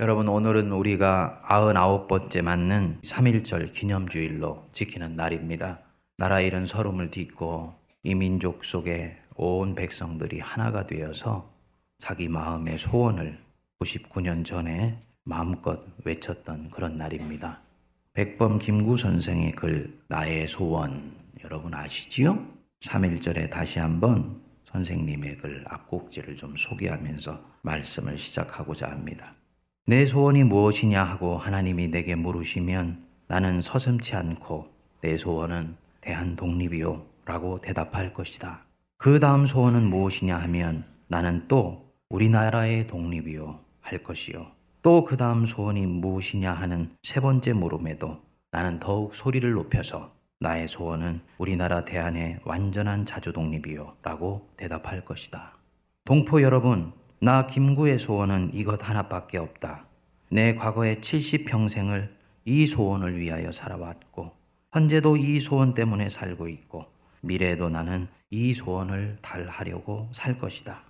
여러분 오늘은 우리가 99번째 맞는 3.1절 기념주일로 지키는 날입니다. 나라 잃은 서름을 딛고 이 민족 속에 온 백성들이 하나가 되어서 자기 마음의 소원을 99년 전에 마음껏 외쳤던 그런 날입니다. 백범 김구 선생의 글 나의 소원 여러분 아시지요? 3.1절에 다시 한번 선생님의 글 앞곡지를 좀 소개하면서 말씀을 시작하고자 합니다. 내 소원이 무엇이냐 하고 하나님이 내게 물으시면 나는 서슴치 않고 내 소원은 대한 독립이요 라고 대답할 것이다. 그 다음 소원은 무엇이냐 하면 나는 또 우리나라의 독립이요 할 것이요. 또 그 다음 소원이 무엇이냐 하는 세 번째 물음에도 나는 더욱 소리를 높여서 나의 소원은 우리나라 대한의 완전한 자주 독립이요 라고 대답할 것이다. 동포 여러분, 나 김구의 소원은 이것 하나밖에 없다. 내 과거의 70평생을 이 소원을 위하여 살아왔고, 현재도 이 소원 때문에 살고 있고, 미래에도 나는 이 소원을 달하려고 살 것이다.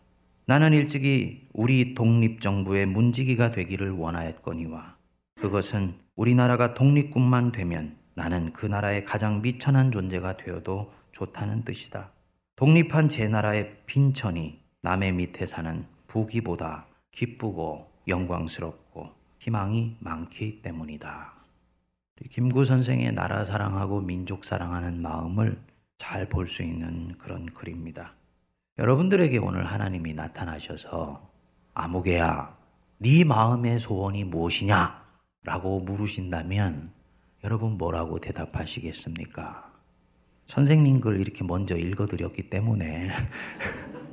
나는 일찍이 우리 독립정부의 문지기가 되기를 원하였거니와, 그것은 우리나라가 독립군만 되면 나는 그 나라의 가장 미천한 존재가 되어도 좋다는 뜻이다. 독립한 제 나라의 빈천이 남의 밑에 사는 부기보다 기쁘고 영광스럽고 희망이 많기 때문이다. 김구 선생의 나라 사랑하고 민족 사랑하는 마음을 잘 볼 수 있는 그런 글입니다. 여러분들에게 오늘 하나님이 나타나셔서 아무개야, 네 마음의 소원이 무엇이냐? 라고 물으신다면 여러분 뭐라고 대답하시겠습니까? 선생님 글 이렇게 먼저 읽어드렸기 때문에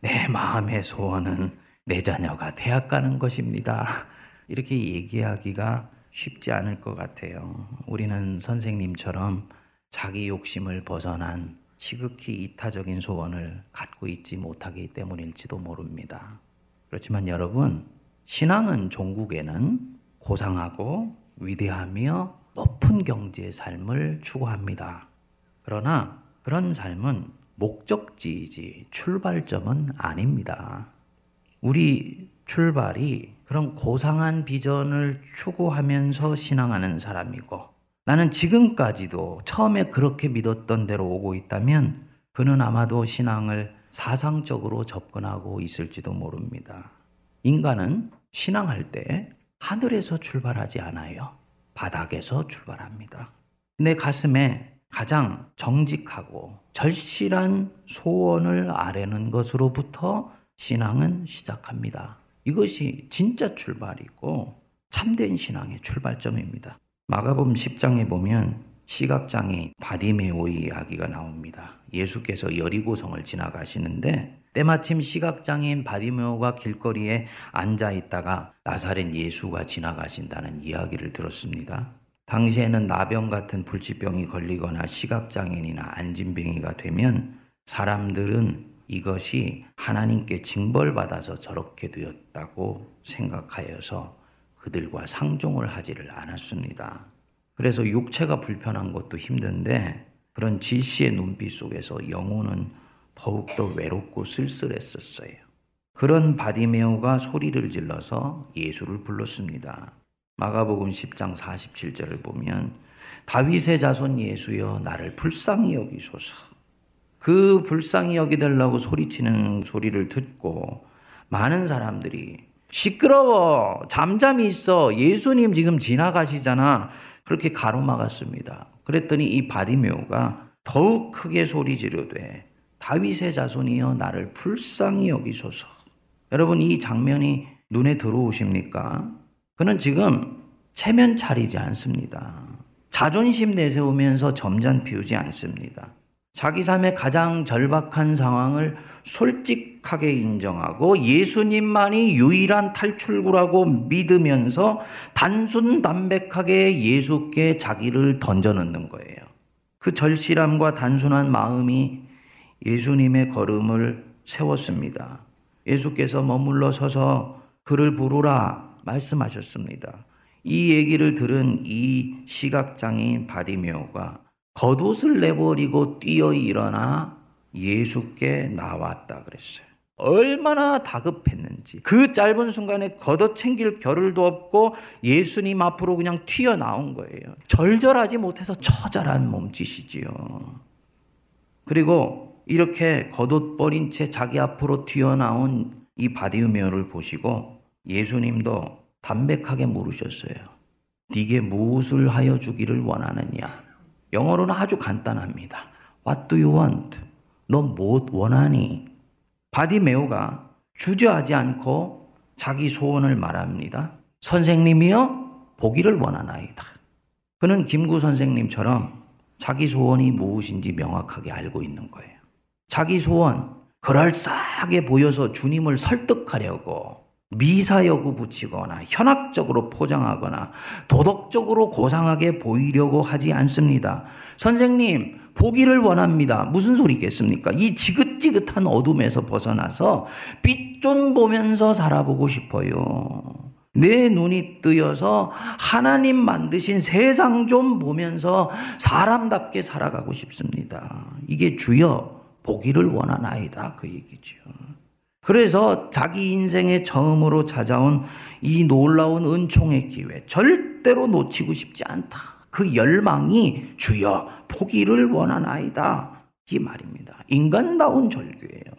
내 마음의 소원은 내 자녀가 대학 가는 것입니다. 이렇게 얘기하기가 쉽지 않을 것 같아요. 우리는 선생님처럼 자기 욕심을 벗어난 지극히 이타적인 소원을 갖고 있지 못하기 때문일지도 모릅니다. 그렇지만 여러분, 신앙은 종국에는 고상하고 위대하며 높은 경지의 삶을 추구합니다. 그러나 그런 삶은 목적지이지 출발점은 아닙니다. 우리 출발이 그런 고상한 비전을 추구하면서 신앙하는 사람이고 나는 지금까지도 처음에 그렇게 믿었던 대로 오고 있다면 그는 아마도 신앙을 사상적으로 접근하고 있을지도 모릅니다. 인간은 신앙할 때 하늘에서 출발하지 않아요. 바닥에서 출발합니다. 내 가슴에 가장 정직하고 절실한 소원을 아뢰는 것으로부터 신앙은 시작합니다. 이것이 진짜 출발이고 참된 신앙의 출발점입니다. 마가복음 10장에 보면 시각장애인 바디메오의 이야기가 나옵니다. 예수께서 여리고성을 지나가시는데 때마침 시각장애인 바디메오가 길거리에 앉아 있다가 나사렛 예수가 지나가신다는 이야기를 들었습니다. 당시에는 나병 같은 불치병이 걸리거나 시각장애인이나 안진병이가 되면 사람들은 이것이 하나님께 징벌받아서 저렇게 되었다고 생각하여서 그들과 상종을 하지를 않았습니다. 그래서 육체가 불편한 것도 힘든데 그런 지시의 눈빛 속에서 영혼은 더욱더 외롭고 쓸쓸했었어요. 그런 바디매오가 소리를 질러서 예수를 불렀습니다. 마가복음 10장 47절을 보면 다윗의 자손 예수여 나를 불쌍히 여기소서. 그 불쌍히 여기달라고 소리치는 소리를 듣고 많은 사람들이 시끄러워 잠잠히 있어 예수님 지금 지나가시잖아 그렇게 가로막았습니다. 그랬더니 이 바디매오가 더욱 크게 소리 지르되 다윗의 자손이여 나를 불쌍히 여기소서. 여러분 이 장면이 눈에 들어오십니까? 그는 지금 체면 차리지 않습니다. 자존심 내세우면서 점잖 피우지 않습니다. 자기 삶의 가장 절박한 상황을 솔직하게 인정하고 예수님만이 유일한 탈출구라고 믿으면서 단순 담백하게 예수께 자기를 던져넣는 거예요. 그 절실함과 단순한 마음이 예수님의 걸음을 세웠습니다. 예수께서 머물러 서서 그를 부르라 말씀하셨습니다. 이 얘기를 들은 이 시각장애인 바디메오가 겉옷을 내버리고 뛰어 일어나 예수께 나왔다 그랬어요. 얼마나 다급했는지 그 짧은 순간에 걷어 챙길 겨를도 없고 예수님 앞으로 그냥 튀어나온 거예요. 절절하다 못해서 처절한 몸짓이지요. 그리고 이렇게 겉옷 버린 채 자기 앞으로 튀어나온 이 바디매오를 보시고 예수님도 담백하게 물으셨어요. 네게 무엇을 하여 주기를 원하느냐? 영어로는 아주 간단합니다. What do you want? 너 뭐 원하니? 바디매오가 주저하지 않고 자기 소원을 말합니다. 선생님이여 보기를 원하나이다. 그는 김구 선생님처럼 자기 소원이 무엇인지 명확하게 알고 있는 거예요. 자기 소원, 그럴싸하게 보여서 주님을 설득하려고 미사여구 붙이거나 현학적으로 포장하거나 도덕적으로 고상하게 보이려고 하지 않습니다. 선생님, 보기를 원합니다. 무슨 소리겠습니까? 이 지긋지긋한 어둠에서 벗어나서 빛 좀 보면서 살아보고 싶어요. 내 눈이 뜨여서 하나님 만드신 세상 좀 보면서 사람답게 살아가고 싶습니다. 이게 주여 보기를 원하나이다. 그 얘기죠. 그래서 자기 인생에 처음으로 찾아온 이 놀라운 은총의 기회, 절대로 놓치고 싶지 않다. 그 열망이 주여 포기를 원하나이다. 이 말입니다. 인간다운 절규예요.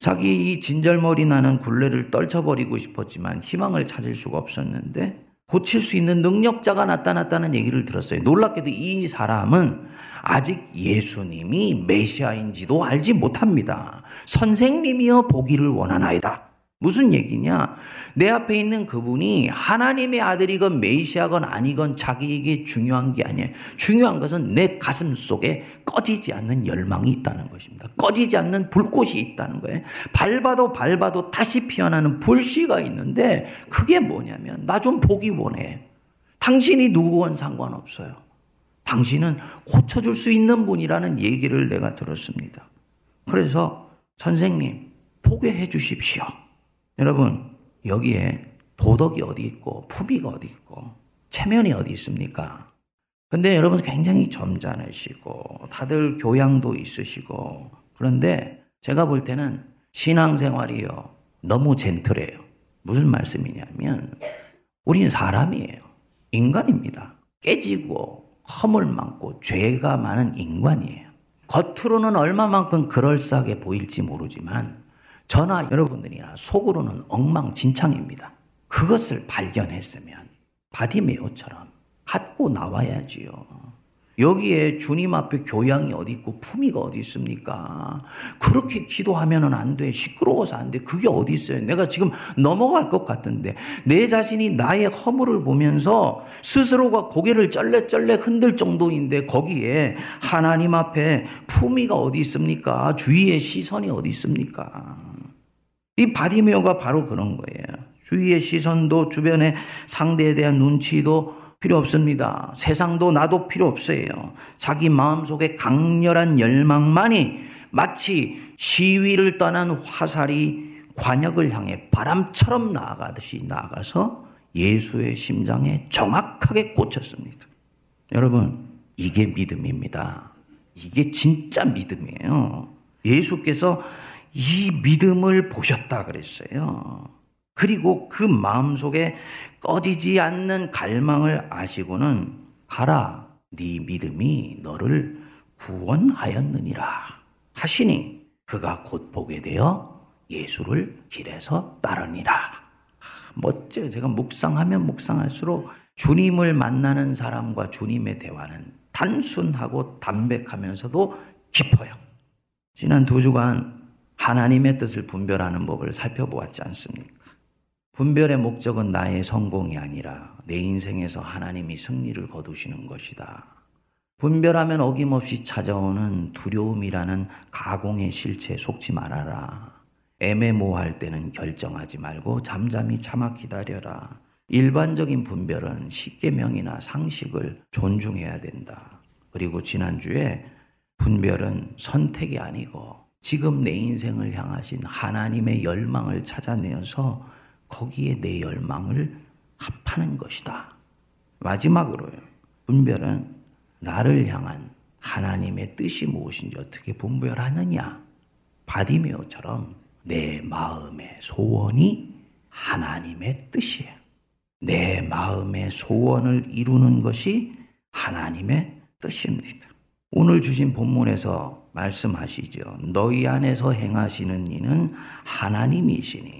자기 이 진절머리 나는 굴레를 떨쳐버리고 싶었지만 희망을 찾을 수가 없었는데 고칠 수 있는 능력자가 나타났다는 얘기를 들었어요. 놀랍게도 이 사람은 아직 예수님이 메시아인지도 알지 못합니다. 선생님이여 보기를 원하나이다. 무슨 얘기냐? 내 앞에 있는 그분이 하나님의 아들이건 메시아건 아니건 자기에게 중요한 게 아니에요. 중요한 것은 내 가슴 속에 꺼지지 않는 열망이 있다는 것입니다. 꺼지지 않는 불꽃이 있다는 거예요. 밟아도 밟아도 다시 피어나는 불씨가 있는데 그게 뭐냐면 나 좀 보기 원해. 당신이 누구건 상관없어요. 당신은 고쳐줄 수 있는 분이라는 얘기를 내가 들었습니다. 그래서 선생님 포기해 주십시오. 여러분, 여기에 도덕이 어디 있고, 품위가 어디 있고, 체면이 어디 있습니까? 근데 여러분 굉장히 점잖으시고, 다들 교양도 있으시고, 그런데 제가 볼 때는 신앙생활이요. 너무 젠틀해요. 무슨 말씀이냐면, 우린 사람이에요. 인간입니다. 깨지고, 허물 많고, 죄가 많은 인간이에요. 겉으로는 얼마만큼 그럴싸하게 보일지 모르지만, 저나 여러분들이나 속으로는 엉망진창입니다. 그것을 발견했으면 바디메오처럼 갖고 나와야지요. 여기에 주님 앞에 교양이 어디 있고 품위가 어디 있습니까? 그렇게 기도하면은 안 돼. 시끄러워서 안 돼. 그게 어디 있어요? 내가 지금 넘어갈 것 같은데 내 자신이 나의 허물을 보면서 스스로가 고개를 쩔레쩔레 흔들 정도인데 거기에 하나님 앞에 품위가 어디 있습니까? 주위의 시선이 어디 있습니까? 이 바디메오가 바로 그런 거예요. 주위의 시선도 주변의 상대에 대한 눈치도 필요 없습니다. 세상도 나도 필요 없어요. 자기 마음속에 강렬한 열망만이 마치 시위를 떠난 화살이 관역을 향해 바람처럼 나아가듯이 나아가서 예수의 심장에 정확하게 꽂혔습니다. 여러분, 이게 믿음입니다. 이게 진짜 믿음이에요. 예수께서 이 믿음을 보셨다 그랬어요. 그리고 그 마음속에 꺼지지 않는 갈망을 아시고는 가라 네 믿음이 너를 구원하였느니라 하시니 그가 곧 보게 되어 예수를 길에서 따르니라. 멋져요. 제가 묵상하면 묵상할수록 주님을 만나는 사람과 주님의 대화는 단순하고 담백하면서도 깊어요. 지난 두 주간 하나님의 뜻을 분별하는 법을 살펴보았지 않습니까? 분별의 목적은 나의 성공이 아니라 내 인생에서 하나님이 승리를 거두시는 것이다. 분별하면 어김없이 찾아오는 두려움이라는 가공의 실체에 속지 말아라. 애매모호할 때는 결정하지 말고 잠잠히 참아 기다려라. 일반적인 분별은 십계명이나 상식을 존중해야 된다. 그리고 지난주에 분별은 선택이 아니고 지금 내 인생을 향하신 하나님의 열망을 찾아내어서 거기에 내 열망을 합하는 것이다. 마지막으로요. 분별은 나를 향한 하나님의 뜻이 무엇인지 어떻게 분별하느냐. 바디메오처럼 내 마음의 소원이 하나님의 뜻이에요. 내 마음의 소원을 이루는 것이 하나님의 뜻입니다. 오늘 주신 본문에서 말씀하시죠. 너희 안에서 행하시는 이는 하나님이시니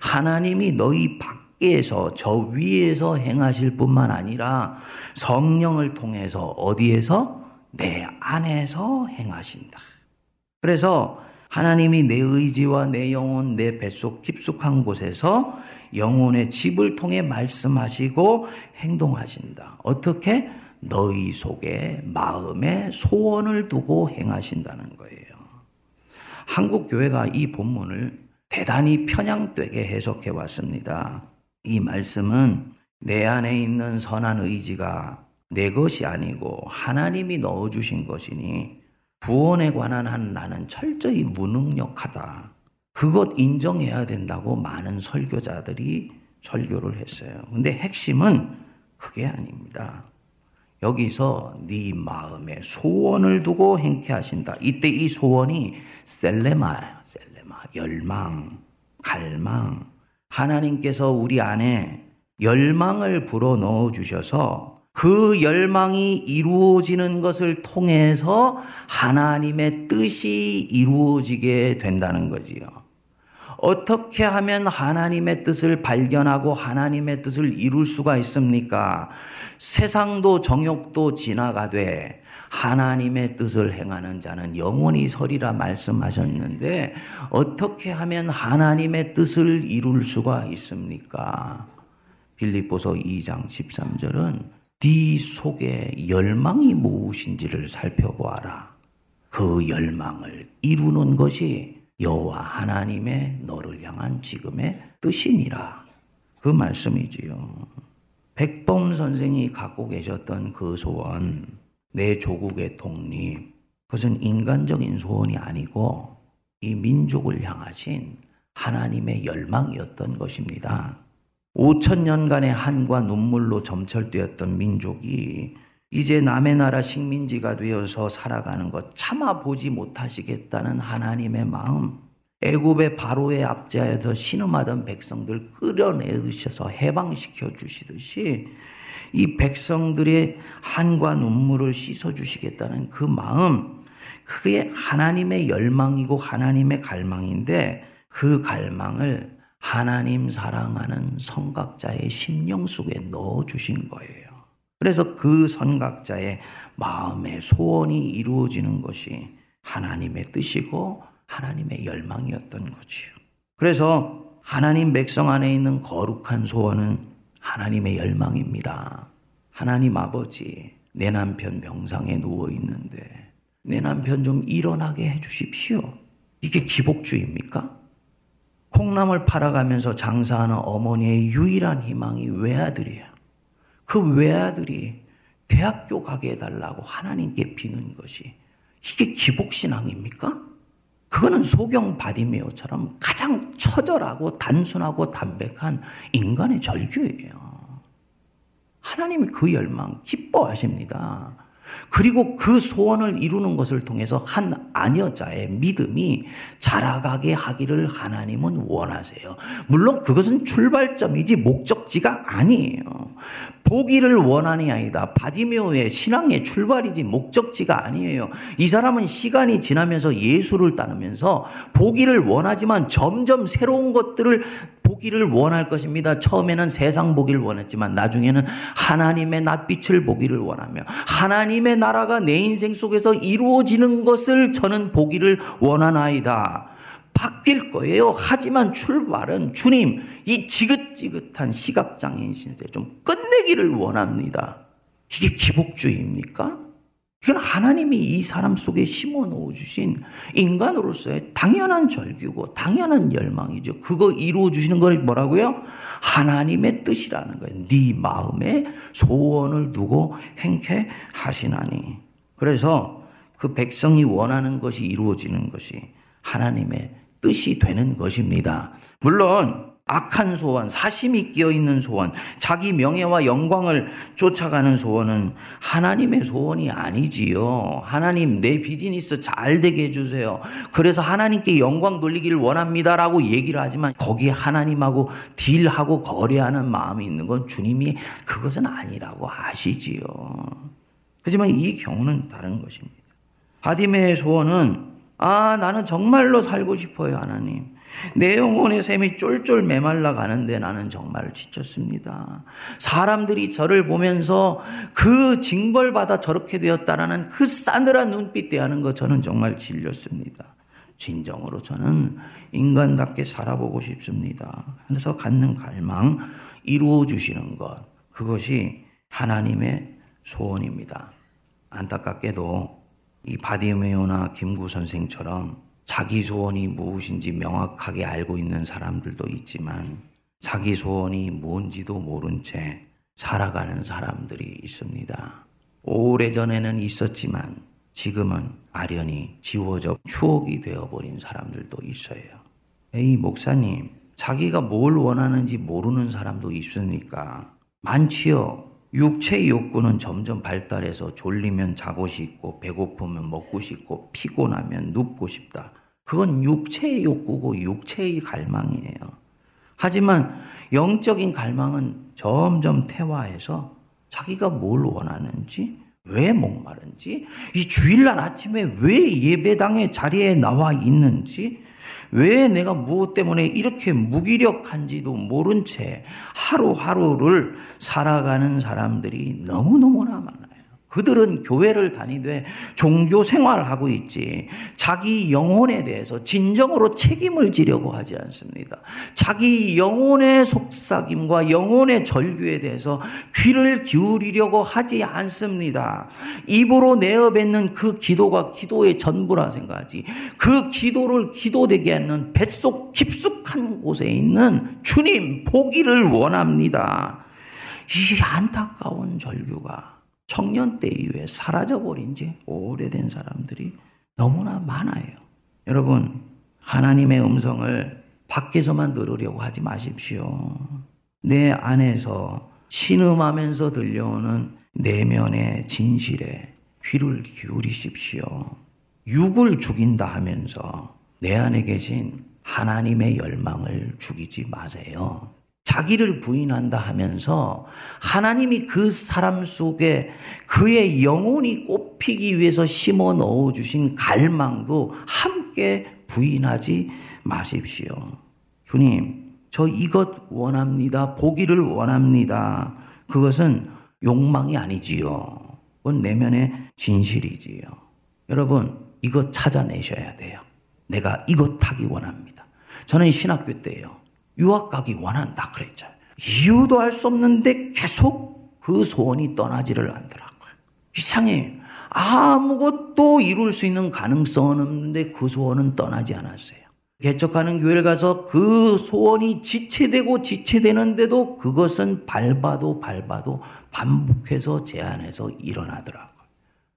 하나님이 너희 밖에서 저 위에서 행하실 뿐만 아니라 성령을 통해서 어디에서 내 안에서 행하신다. 그래서 하나님이 내 의지와 내 영혼, 내 뱃속 깊숙한 곳에서 영혼의 집을 통해 말씀하시고 행동하신다. 어떻게? 너희 속에 마음의 소원을 두고 행하신다는 거예요. 한국 교회가 이 본문을 대단히 편향되게 해석해 왔습니다. 이 말씀은 내 안에 있는 선한 의지가 내 것이 아니고 하나님이 넣어 주신 것이니 구원에 관한 한 나는 철저히 무능력하다. 그것 인정해야 된다고 많은 설교자들이 설교를 했어요. 근데 핵심은 그게 아닙니다. 여기서 네 마음에 소원을 두고 행케 하신다. 이때 이 소원이 셀레마야, 셀레마. 열망, 갈망. 하나님께서 우리 안에 열망을 불어 넣어 주셔서 그 열망이 이루어지는 것을 통해서 하나님의 뜻이 이루어지게 된다는 거지요. 어떻게 하면 하나님의 뜻을 발견하고 하나님의 뜻을 이룰 수가 있습니까? 세상도 정욕도 지나가되 하나님의 뜻을 행하는 자는 영원히 서리라 말씀하셨는데 어떻게 하면 하나님의 뜻을 이룰 수가 있습니까? 빌립보서 2장 13절은 네 속에 열망이 무엇인지를 살펴보아라. 그 열망을 이루는 것이 여호와 하나님의 너를 향한 지금의 뜻이니라. 그 말씀이지요. 백범 선생이 갖고 계셨던 그 소원, 내 조국의 독립, 그것은 인간적인 소원이 아니고 이 민족을 향하신 하나님의 열망이었던 것입니다. 5천 년간의 한과 눈물로 점철되었던 민족이 이제 남의 나라 식민지가 되어서 살아가는 것 참아 보지 못하시겠다는 하나님의 마음. 애굽의 바로의 압제하에서 신음하던 백성들 끌어내으셔서 해방시켜 주시듯이 이 백성들의 한과 눈물을 씻어 주시겠다는 그 마음, 그게 하나님의 열망이고 하나님의 갈망인데 그 갈망을 하나님 사랑하는 성각자의 심령 속에 넣어 주신 거예요. 그래서 그 선각자의 마음의 소원이 이루어지는 것이 하나님의 뜻이고 하나님의 열망이었던 거지요. 그래서 하나님 백성 안에 있는 거룩한 소원은 하나님의 열망입니다. 하나님 아버지, 내 남편 병상에 누워 있는데 내 남편 좀 일어나게 해 주십시오. 이게 기복주의입니까? 콩나물 팔아가면서 장사하는 어머니의 유일한 희망이 외아들이야. 그 외아들이 대학교 가게 해달라고 하나님께 비는 것이 이게 기복신앙입니까? 그거는 소경 바디메오처럼 가장 처절하고 단순하고 담백한 인간의 절규예요. 하나님이 그 열망 기뻐하십니다. 그리고 그 소원을 이루는 것을 통해서 한 아녀자의 믿음이 자라가게 하기를 하나님은 원하세요. 물론 그것은 출발점이지 목적지가 아니에요. 보기를 원하니 아니다. 바디메오의 신앙의 출발이지 목적지가 아니에요. 이 사람은 시간이 지나면서 예수를 따르면서 보기를 원하지만 점점 새로운 것들을 보기를 원할 것입니다. 처음에는 세상 보기를 원했지만 나중에는 하나님의 낯빛을 보기를 원하며 하나님의 나라가 내 인생 속에서 이루어지는 것을 저는 보기를 원하나이다. 바뀔 거예요. 하지만 출발은 주님, 이 지긋지긋한 시각장애인 신세 좀 끝내기를 원합니다. 이게 기복주의입니까? 이건 하나님이 이 사람 속에 심어 주신 인간으로서의 당연한 절규고 당연한 열망이죠. 그거 이루어 주시는 걸 뭐라고요? 하나님의 뜻이라는 거예요. 네 마음에 소원을 두고 행케 하시나니. 그래서 그 백성이 원하는 것이 이루어지는 것이 하나님의 뜻이 되는 것입니다. 물론 악한 소원, 사심이 끼어 있는 소원, 자기 명예와 영광을 쫓아가는 소원은 하나님의 소원이 아니지요. 하나님 내 비즈니스 잘 되게 해주세요. 그래서 하나님께 영광 돌리기를 원합니다라고 얘기를 하지만 거기에 하나님하고 딜하고 거래하는 마음이 있는 건 주님이 그것은 아니라고 아시지요. 하지만 이 경우는 다른 것입니다. 바디메의 소원은 아 나는 정말로 살고 싶어요 하나님. 내 영혼의 샘이 쫄쫄 메말라 가는데 나는 정말 지쳤습니다. 사람들이 저를 보면서 그 징벌받아 저렇게 되었다라는 그 싸늘한 눈빛 대하는 거 저는 정말 질렸습니다. 진정으로 저는 인간답게 살아보고 싶습니다. 그래서 갖는 갈망 이루어 주시는 것 그것이 하나님의 소원입니다. 안타깝게도 이 바디메오나 김구 선생처럼 자기 소원이 무엇인지 명확하게 알고 있는 사람들도 있지만 자기 소원이 뭔지도 모른 채 살아가는 사람들이 있습니다. 오래전에는 있었지만 지금은 아련히 지워져 추억이 되어버린 사람들도 있어요. 에이, 목사님, 자기가 뭘 원하는지 모르는 사람도 있습니까? 많지요. 육체의 욕구는 점점 발달해서 졸리면 자고 싶고 배고프면 먹고 싶고 피곤하면 눕고 싶다. 그건 육체의 욕구고 육체의 갈망이에요. 하지만 영적인 갈망은 점점 퇴화해서 자기가 뭘 원하는지, 왜 목마른지, 이 주일날 아침에 왜 예배당의 자리에 나와 있는지, 왜 내가 무엇 때문에 이렇게 무기력한지도 모른 채 하루하루를 살아가는 사람들이 너무너무나 많아요. 그들은 교회를 다니되 종교 생활을 하고 있지 자기 영혼에 대해서 진정으로 책임을 지려고 하지 않습니다. 자기 영혼의 속삭임과 영혼의 절규에 대해서 귀를 기울이려고 하지 않습니다. 입으로 내어뱉는 그 기도가 기도의 전부라 생각하지. 그 기도를 기도되게 하는 뱃속 깊숙한 곳에 있는 주님 보기를 원합니다. 이 안타까운 절규가 청년 때 이후에 사라져버린 지 오래된 사람들이 너무나 많아요. 여러분, 하나님의 음성을 밖에서만 들으려고 하지 마십시오. 내 안에서 신음하면서 들려오는 내면의 진실에 귀를 기울이십시오. 육을 죽인다 하면서 내 안에 계신 하나님의 열망을 죽이지 마세요. 자기를 부인한다 하면서 하나님이 그 사람 속에 그의 영혼이 꽃피기 위해서 심어 넣어 주신 갈망도 함께 부인하지 마십시오. 주님, 저 이것 원합니다. 보기를 원합니다. 그것은 욕망이 아니지요. 그건 내면의 진실이지요. 여러분, 이것 찾아내셔야 돼요. 내가 이것 하기 원합니다. 저는 신학교 때요. 유학 가기 원한다 그랬잖아요. 이유도 알 수 없는데 계속 그 소원이 떠나지를 않더라고요. 이상해. 아무것도 이룰 수 있는 가능성은 없는데 그 소원은 떠나지 않았어요. 개척하는 교회를 가서 그 소원이 지체되고 지체되는데도 그것은 밟아도 밟아도 반복해서 제안해서 일어나더라고요.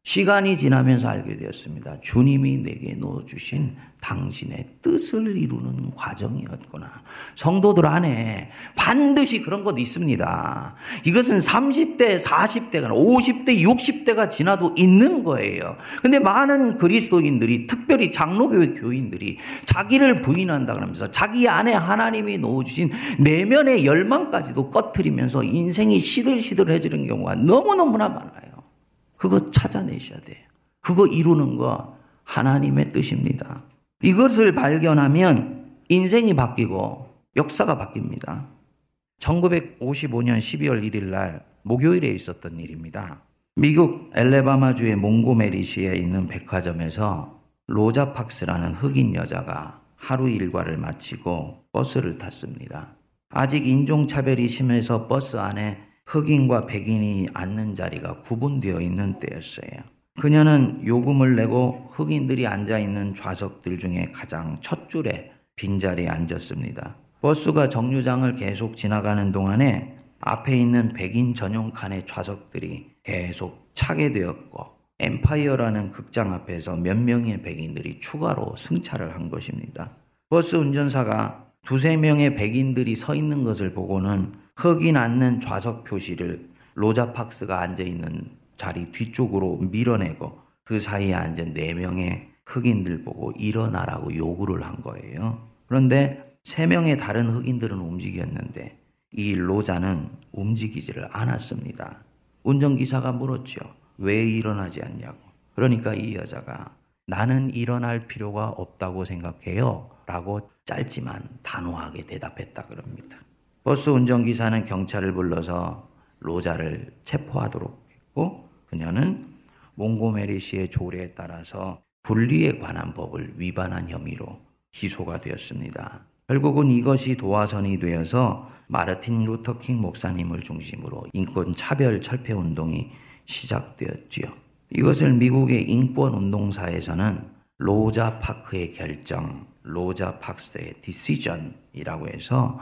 시간이 지나면서 알게 되었습니다. 주님이 내게 넣어주신 당신의 뜻을 이루는 과정이었구나. 성도들 안에 반드시 그런 것 있습니다. 이것은 30대, 40대가, 50대, 60대가 지나도 있는 거예요. 근데 많은 그리스도인들이, 특별히 장로교회 교인들이 자기를 부인한다 그러면서 자기 안에 하나님이 넣어주신 내면의 열망까지도 꺼트리면서 인생이 시들시들해지는 경우가 너무너무나 많아요. 그거 찾아내셔야 돼요. 그거 이루는 거 하나님의 뜻입니다. 이것을 발견하면 인생이 바뀌고 역사가 바뀝니다. 1955년 12월 1일 날 목요일에 있었던 일입니다. 미국 엘레바마주의 몽고메리시에 있는 백화점에서 로자 팍스라는 흑인 여자가 하루 일과를 마치고 버스를 탔습니다. 아직 인종차별이 심해서 버스 안에 흑인과 백인이 앉는 자리가 구분되어 있는 때였어요. 그녀는 요금을 내고 흑인들이 앉아 있는 좌석들 중에 가장 첫 줄에 빈자리에 앉았습니다. 버스가 정류장을 계속 지나가는 동안에 앞에 있는 백인 전용 칸의 좌석들이 계속 차게 되었고 엠파이어라는 극장 앞에서 몇 명의 백인들이 추가로 승차를 한 것입니다. 버스 운전사가 두세 명의 백인들이 서 있는 것을 보고는 흑인 앉는 좌석 표시를 로자 팍스가 앉아 있는 자리 뒤쪽으로 밀어내고 그 사이에 앉은 네 명의 흑인들 보고 일어나라고 요구를 한 거예요. 그런데 세 명의 다른 흑인들은 움직였는데 이 로자는 움직이지를 않았습니다. 운전기사가 물었죠. 왜 일어나지 않냐고. 그러니까 이 여자가 나는 일어날 필요가 없다고 생각해요. 라고 짧지만 단호하게 대답했다 그럽니다. 버스 운전기사는 경찰을 불러서 로자를 체포하도록 했고 그녀는 몽고메리 시의 조례에 따라서 분리에 관한 법을 위반한 혐의로 기소가 되었습니다. 결국은 이것이 도화선이 되어서 마르틴 루터킹 목사님을 중심으로 인권 차별 철폐 운동이 시작되었지요. 이것을 미국의 인권 운동사에서는 로자 파크의 결정, 로자 팍스의 디시전이라고 해서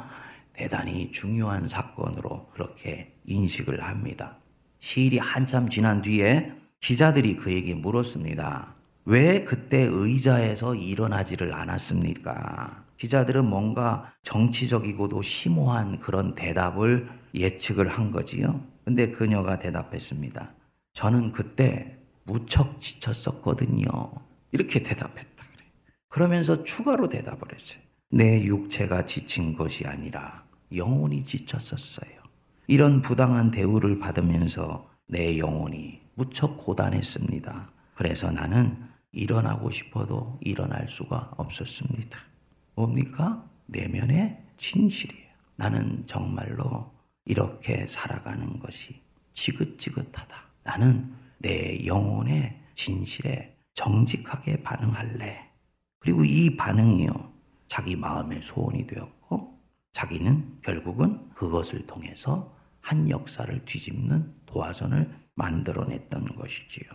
대단히 중요한 사건으로 그렇게 인식을 합니다. 시일이 한참 지난 뒤에 기자들이 그에게 물었습니다. 왜 그때 의자에서 일어나지를 않았습니까? 기자들은 뭔가 정치적이고도 심오한 그런 대답을 예측을 한 거지요. 근데 그녀가 대답했습니다. 저는 그때 무척 지쳤었거든요. 이렇게 대답했다 그래. 그러면서 추가로 대답을 했어요. 내 육체가 지친 것이 아니라 영혼이 지쳤었어요. 이런 부당한 대우를 받으면서 내 영혼이 무척 고단했습니다. 그래서 나는 일어나고 싶어도 일어날 수가 없었습니다. 뭡니까? 내면의 진실이에요. 나는 정말로 이렇게 살아가는 것이 지긋지긋하다. 나는 내 영혼의 진실에 정직하게 반응할래. 그리고 이 반응이요. 자기 마음의 소원이 되었고, 자기는 결국은 그것을 통해서 한 역사를 뒤집는 도화선을 만들어냈던 것이지요.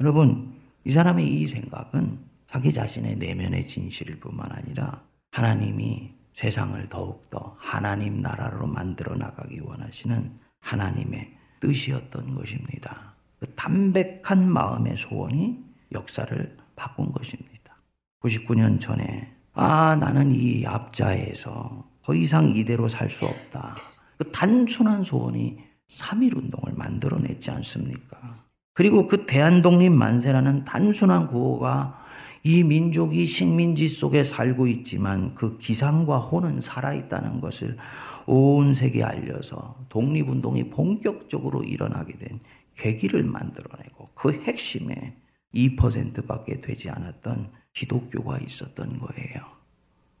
여러분, 이 사람의 이 생각은 자기 자신의 내면의 진실일 뿐만 아니라 하나님이 세상을 더욱더 하나님 나라로 만들어 나가기 원하시는 하나님의 뜻이었던 것입니다. 그 담백한 마음의 소원이 역사를 바꾼 것입니다. 99년 전에 아 나는 이 압자에서 더 이상 이대로 살 수 없다. 그 단순한 소원이 3.1 운동을 만들어냈지 않습니까? 그리고 그 대한독립 만세라는 단순한 구호가 이 민족이 식민지 속에 살고 있지만 그 기상과 혼은 살아있다는 것을 온 세계에 알려서 독립운동이 본격적으로 일어나게 된 계기를 만들어내고 그 핵심에 2%밖에 되지 않았던 기독교가 있었던 거예요.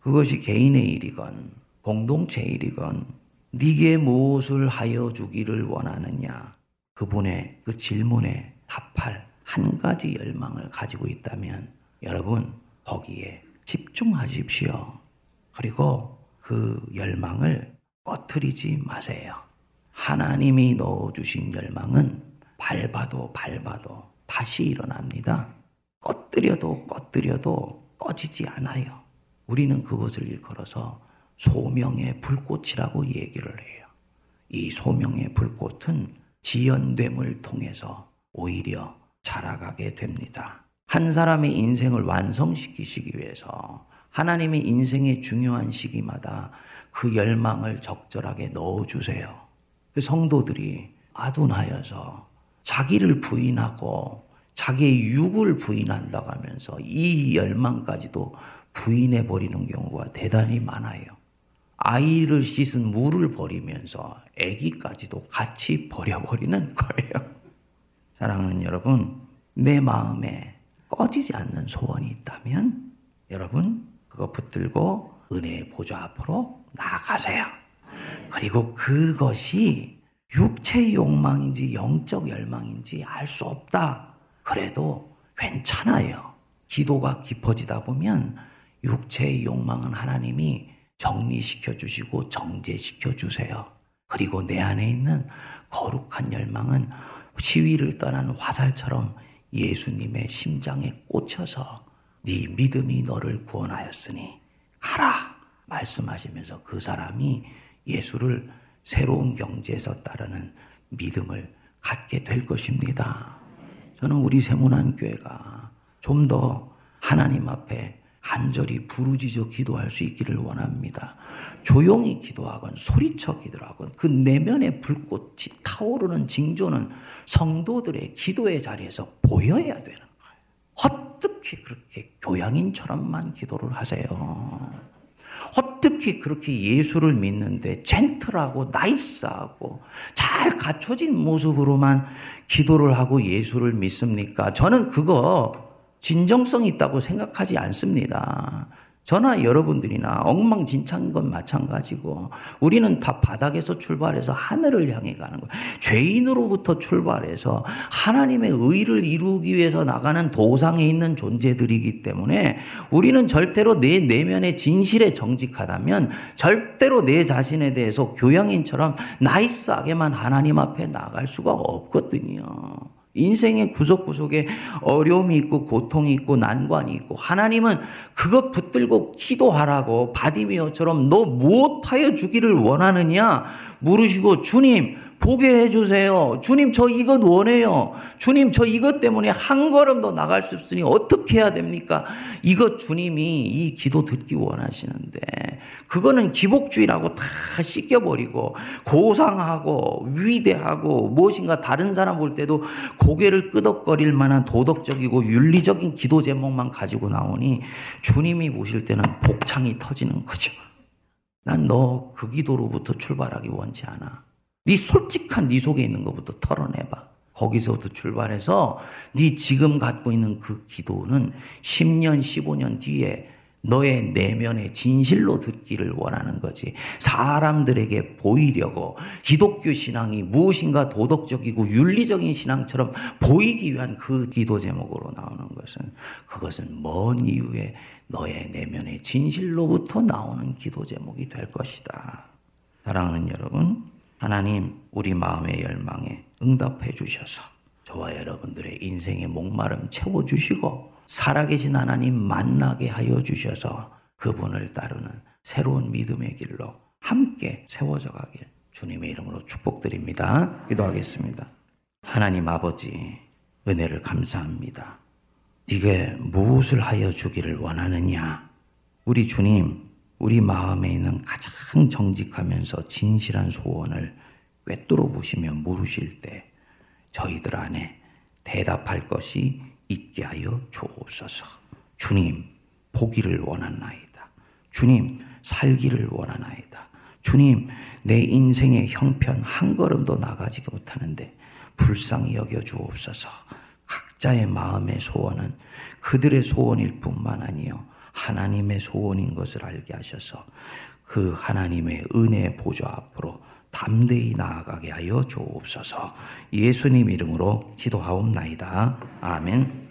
그것이 개인의 일이건 공동체 일이건 네게 무엇을 하여 주기를 원하느냐 그분의 그 질문에 답할 한 가지 열망을 가지고 있다면 여러분 거기에 집중하십시오. 그리고 그 열망을 꺼트리지 마세요. 하나님이 넣어주신 열망은 밟아도 밟아도 다시 일어납니다. 꺼뜨려도 꺼뜨려도 꺼지지 않아요. 우리는 그것을 일컬어서 소명의 불꽃이라고 얘기를 해요. 이 소명의 불꽃은 지연됨을 통해서 오히려 자라가게 됩니다. 한 사람의 인생을 완성시키시기 위해서 하나님의 인생의 중요한 시기마다 그 열망을 적절하게 넣어주세요. 그 성도들이 아둔하여서 자기를 부인하고 자기의 육을 부인한다고 하면서 이 열망까지도 부인해 버리는 경우가 대단히 많아요. 아이를 씻은 물을 버리면서 아기까지도 같이 버려버리는 거예요. 사랑하는 여러분, 내 마음에 꺼지지 않는 소원이 있다면 여러분 그거 붙들고 은혜의 보좌 앞으로 나아가세요. 그리고 그것이 육체의 욕망인지 영적 열망인지 알 수 없다. 그래도 괜찮아요. 기도가 깊어지다 보면 육체의 욕망은 하나님이 정리시켜 주시고 정제시켜 주세요. 그리고 내 안에 있는 거룩한 열망은 시위를 떠난 화살처럼 예수님의 심장에 꽂혀서 네 믿음이 너를 구원하였으니 가라 말씀하시면서 그 사람이 예수를 새로운 경지에서 따르는 믿음을 갖게 될 것입니다. 저는 우리 세문안 교회가 좀 더 하나님 앞에 간절히 부르짖어 기도할 수 있기를 원합니다. 조용히 기도하건 소리쳐 기도하건 그 내면의 불꽃이 타오르는 징조는 성도들의 기도의 자리에서 보여야 되는 거예요. 어떻게 그렇게 교양인처럼만 기도를 하세요? 어떻게 그렇게 예수를 믿는데 젠틀하고 나이스하고 잘 갖춰진 모습으로만 기도를 하고 예수를 믿습니까? 저는 그거 진정성 있다고 생각하지 않습니다. 저나 여러분들이나 엉망진창인 건 마찬가지고 우리는 다 바닥에서 출발해서 하늘을 향해 가는 거예요. 죄인으로부터 출발해서 하나님의 의를 이루기 위해서 나가는 도상에 있는 존재들이기 때문에 우리는 절대로 내 내면의 진실에 정직하다면 절대로 내 자신에 대해서 교양인처럼 nice하게만 하나님 앞에 나갈 수가 없거든요. 인생의 구석구석에 어려움이 있고 고통이 있고 난관이 있고 하나님은 그것 붙들고 기도하라고 바디미어처럼 너 무엇하여 주기를 원하느냐? 물으시고 주님 보게 해주세요. 주님, 저 이것 원해요. 주님, 저 이것 때문에 한 걸음도 나갈 수 없으니 어떻게 해야 됩니까? 이것 주님이 이 기도 듣기 원하시는데, 그거는 기복주의라고 다 씻겨버리고, 고상하고, 위대하고, 무엇인가 다른 사람 볼 때도 고개를 끄덕거릴 만한 도덕적이고 윤리적인 기도 제목만 가지고 나오니, 주님이 보실 때는 복창이 터지는 거죠. 난 너 그 기도로부터 출발하기 원치 않아. 네 솔직한 네 속에 있는 것부터 털어내봐. 거기서부터 출발해서 네 지금 갖고 있는 그 기도는 10년, 15년 뒤에 너의 내면의 진실로 듣기를 원하는 거지. 사람들에게 보이려고 기독교 신앙이 무엇인가 도덕적이고 윤리적인 신앙처럼 보이기 위한 그 기도 제목으로 나오는 것은 그것은 먼 이후에 너의 내면의 진실로부터 나오는 기도 제목이 될 것이다. 사랑하는 여러분, 하나님 우리 마음의 열망에 응답해 주셔서 저와 여러분들의 인생의 목마름 채워 주시고 살아계신 하나님 만나게 하여 주셔서 그분을 따르는 새로운 믿음의 길로 함께 세워져 가길 주님의 이름으로 축복드립니다. 기도하겠습니다. 하나님 아버지 은혜를 감사합니다. 네게 무엇을 하여 주기를 원하느냐? 우리 주님 우리 마음에 있는 가장 정직하면서 진실한 소원을 꿰뚫어 보시며 물으실 때 저희들 안에 대답할 것이 있게 하여 주옵소서. 주님, 보기를 원하나이다. 주님, 살기를 원하나이다. 주님, 내 인생의 형편 한 걸음도 나가지 못하는데 불쌍히 여겨 주옵소서. 각자의 마음의 소원은 그들의 소원일 뿐만 아니요 하나님의 소원인 것을 알게 하셔서 그 하나님의 은혜 보좌 앞으로 담대히 나아가게 하여 주옵소서. 예수님 이름으로 기도하옵나이다. 아멘.